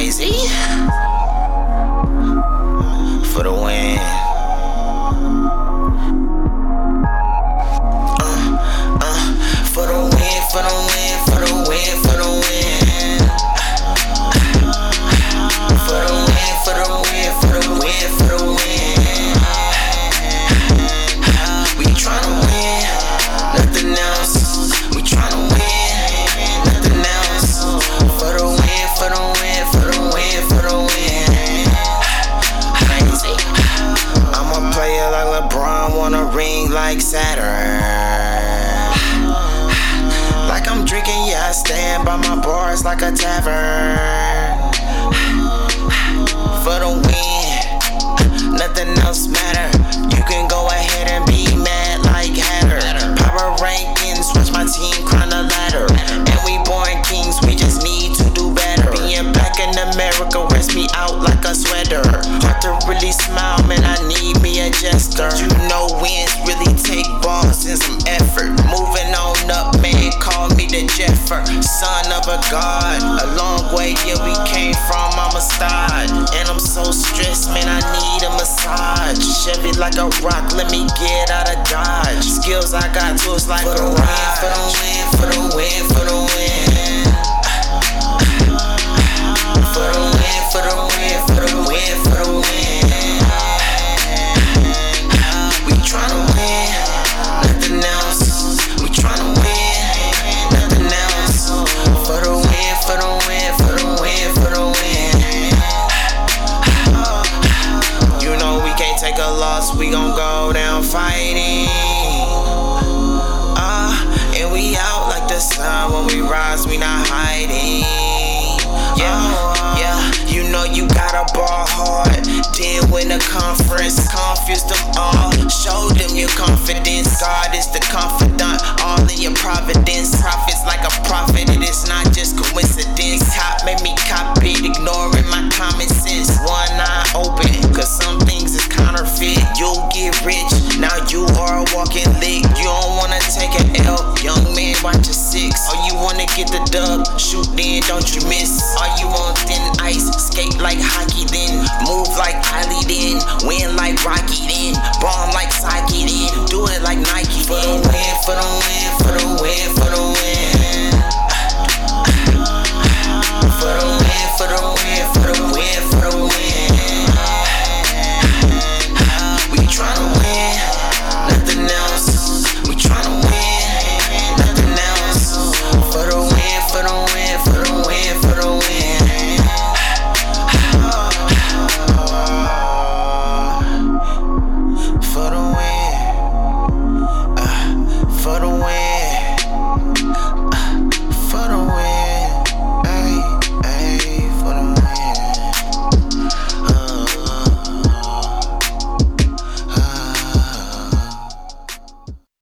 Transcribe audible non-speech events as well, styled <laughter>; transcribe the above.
crazy. Ring like Saturn. <sighs> Like I'm drinking, yeah, I stand by my bars like a tavern. <sighs> For the win, like a sweater. Hard to really smile, man, I need me a jester. You know wins really take balls and some effort. Moving on up, man, call me the Jeffer. Son of a god, a long way, yeah, we came from, I'm a star. And I'm so stressed, man, I need a massage. Chevy like a rock, let me get out of Dodge. Skills I got tools like for the win, for the win, for the win, for the win. A loss, we gon' go down fighting. Uh, and we out like the sun when we rise, we not hiding. Yeah, yeah, you know you gotta ball hard. Then win a conference, confuse them all. Then. Move like Kylie then. Win like Rocky then. Bomb like Psyche then.